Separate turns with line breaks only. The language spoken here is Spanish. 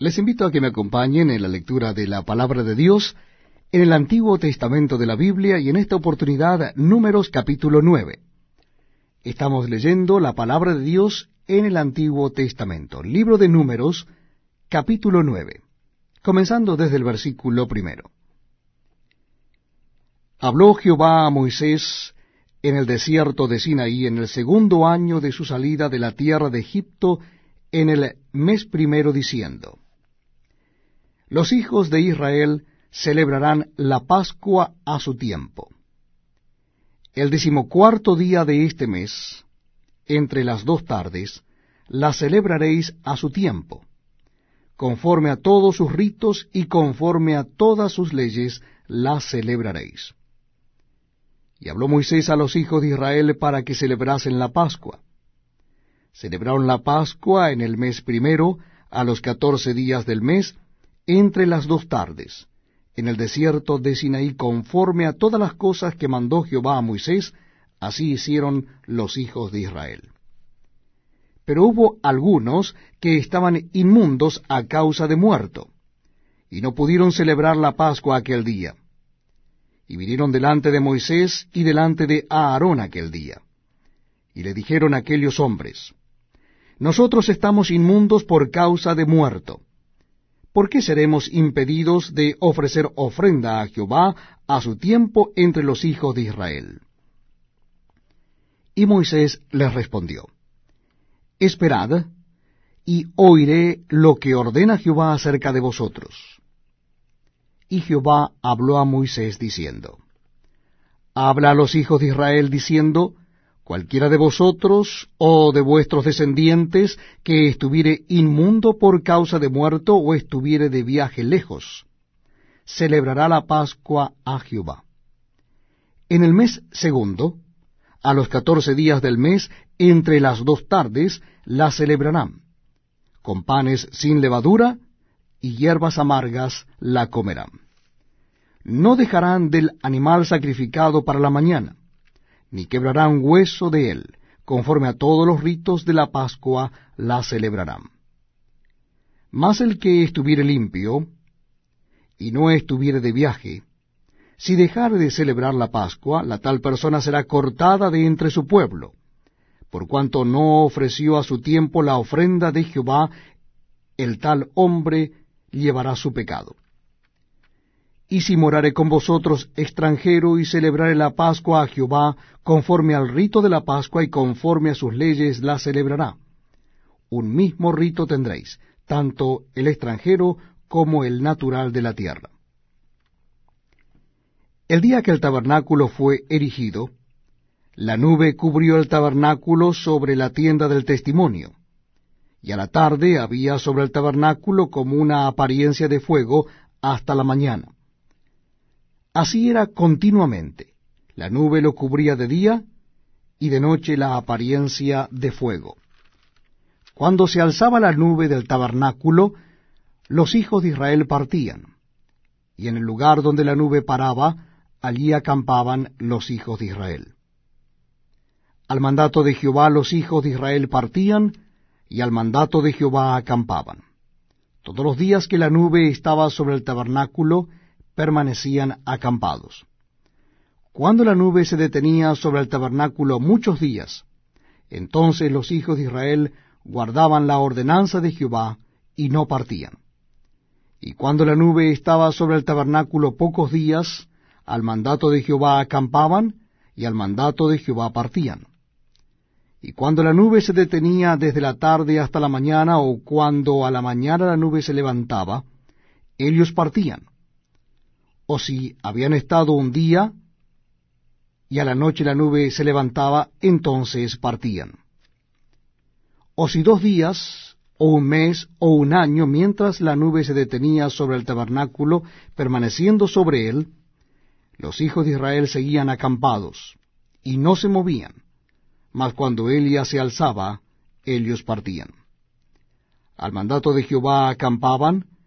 Les invito a que me acompañen en la lectura de la palabra de Dios en el Antiguo Testamento de la Biblia y en esta oportunidad Números capítulo 9. Estamos leyendo la palabra de Dios en el Antiguo Testamento, libro de Números capítulo 9, comenzando desde el versículo primero. Habló Jehová a Moisés en el desierto de Sinaí en el segundo año de su salida de la tierra de Egipto en el mes primero diciendo, los hijos de Israel celebrarán la Pascua a su tiempo. El decimocuarto día de este mes, entre las dos tardes, la celebraréis a su tiempo, conforme a todos sus ritos y conforme a todas sus leyes la celebraréis. Y habló Moisés a los hijos de Israel para que celebrasen la Pascua. Celebraron la Pascua en el mes primero, a los catorce días del mes, entre las dos tardes, en el desierto de Sinaí, conforme a todas las cosas que mandó Jehová a Moisés, así hicieron los hijos de Israel. Pero hubo algunos que estaban inmundos a causa de muerto, y no pudieron celebrar la Pascua aquel día. Y vinieron delante de Moisés y delante de Aarón aquel día. Y le dijeron aquellos hombres, Nosotros estamos inmundos por causa de muerto ¿por qué seremos impedidos de ofrecer ofrenda a Jehová a su tiempo entre los hijos de Israel? Y Moisés les respondió, Esperad, y oiré lo que ordena Jehová acerca de vosotros. Y Jehová habló a Moisés diciendo, Habla a los hijos de Israel diciendo, cualquiera de vosotros o de vuestros descendientes que estuviere inmundo por causa de muerto o estuviere de viaje lejos, celebrará la Pascua a Jehová. En el mes segundo, a los catorce días del mes, entre las dos tardes, la celebrarán. Con panes sin levadura y hierbas amargas la comerán. No dejarán del animal sacrificado para la mañana ni quebrarán hueso de él, conforme a todos los ritos de la Pascua la celebrarán. Mas el que estuviere limpio, y no estuviere de viaje, si dejare de celebrar la Pascua, la tal persona será cortada de entre su pueblo, por cuanto no ofreció a su tiempo la ofrenda de Jehová, el tal hombre llevará su pecado. Y si morare con vosotros extranjero y celebrare la Pascua a Jehová, conforme al rito de la Pascua y conforme a sus leyes la celebrará. Un mismo rito tendréis, tanto el extranjero como el natural de la tierra. El día que el tabernáculo fue erigido, la nube cubrió el tabernáculo sobre la tienda del testimonio, y a la tarde había sobre el tabernáculo como una apariencia de fuego hasta la mañana. Así era continuamente. La nube lo cubría de día y de noche la apariencia de fuego. Cuando se alzaba la nube del tabernáculo, los hijos de Israel partían, y en el lugar donde la nube paraba, allí acampaban los hijos de Israel. Al mandato de Jehová los hijos de Israel partían, y al mandato de Jehová acampaban. Todos los días que la nube estaba sobre el tabernáculo, permanecían acampados. Cuando la nube se detenía sobre el tabernáculo muchos días, entonces los hijos de Israel guardaban la ordenanza de Jehová y no partían. Y cuando la nube estaba sobre el tabernáculo pocos días, al mandato de Jehová acampaban y al mandato de Jehová partían. Y cuando la nube se detenía desde la tarde hasta la mañana, o cuando a la mañana la nube se levantaba, ellos partían o si habían estado un día y a la noche la nube se levantaba, entonces partían. O si dos días, o un mes, o un año, mientras la nube se detenía sobre el tabernáculo, permaneciendo sobre él, los hijos de Israel seguían acampados, y no se movían, mas cuando Elías se alzaba, ellos partían. Al mandato de Jehová acampaban,